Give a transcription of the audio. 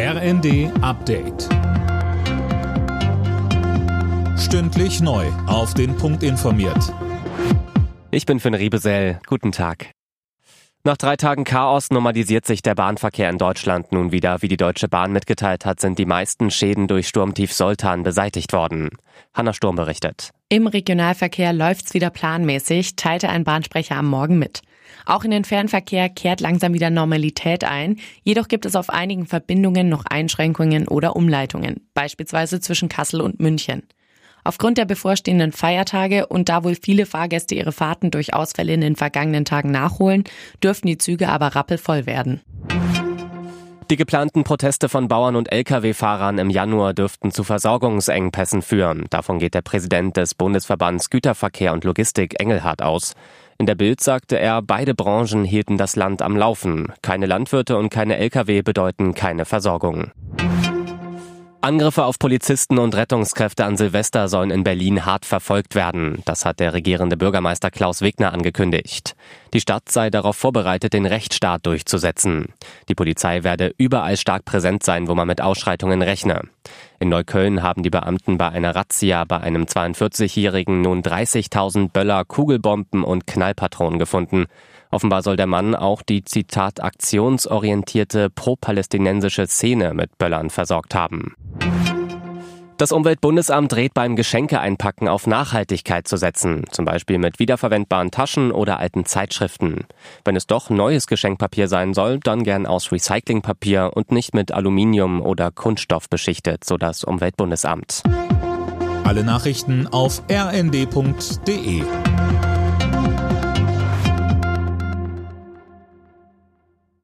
RND Update. Stündlich neu. Auf den Punkt informiert. Ich bin Finn Riebesell. Guten Tag. Nach drei Tagen Chaos normalisiert sich der Bahnverkehr in Deutschland nun wieder. Wie die Deutsche Bahn mitgeteilt hat, sind die meisten Schäden durch Sturmtief Soltan beseitigt worden. Hanna Sturm berichtet. Im Regionalverkehr läuft's wieder planmäßig, teilte ein Bahnsprecher am Morgen mit. Auch in den Fernverkehr kehrt langsam wieder Normalität ein. Jedoch gibt es auf einigen Verbindungen noch Einschränkungen oder Umleitungen, beispielsweise zwischen Kassel und München. Aufgrund der bevorstehenden Feiertage und da wohl viele Fahrgäste ihre Fahrten durch Ausfälle in den vergangenen Tagen nachholen, dürften die Züge aber rappelvoll werden. Die geplanten Proteste von Bauern und Lkw-Fahrern im Januar dürften zu Versorgungsengpässen führen. Davon geht der Präsident des Bundesverbands Güterverkehr und Logistik Engelhardt aus. In der Bild sagte er, beide Branchen hielten das Land am Laufen. Keine Landwirte und keine Lkw bedeuten keine Versorgung. Angriffe auf Polizisten und Rettungskräfte an Silvester sollen in Berlin hart verfolgt werden. Das hat der regierende Bürgermeister Klaus Wegner angekündigt. Die Stadt sei darauf vorbereitet, den Rechtsstaat durchzusetzen. Die Polizei werde überall stark präsent sein, wo man mit Ausschreitungen rechne. In Neukölln haben die Beamten bei einer Razzia bei einem 42-Jährigen nun 30.000 Böller, Kugelbomben und Knallpatronen gefunden. Offenbar soll der Mann auch die Zitat aktionsorientierte pro-palästinensische Szene mit Böllern versorgt haben. Das Umweltbundesamt rät beim Geschenkeeinpacken auf Nachhaltigkeit zu setzen, zum Beispiel mit wiederverwendbaren Taschen oder alten Zeitschriften. Wenn es doch neues Geschenkpapier sein soll, dann gern aus Recyclingpapier und nicht mit Aluminium oder Kunststoff beschichtet, so das Umweltbundesamt. Alle Nachrichten auf rnd.de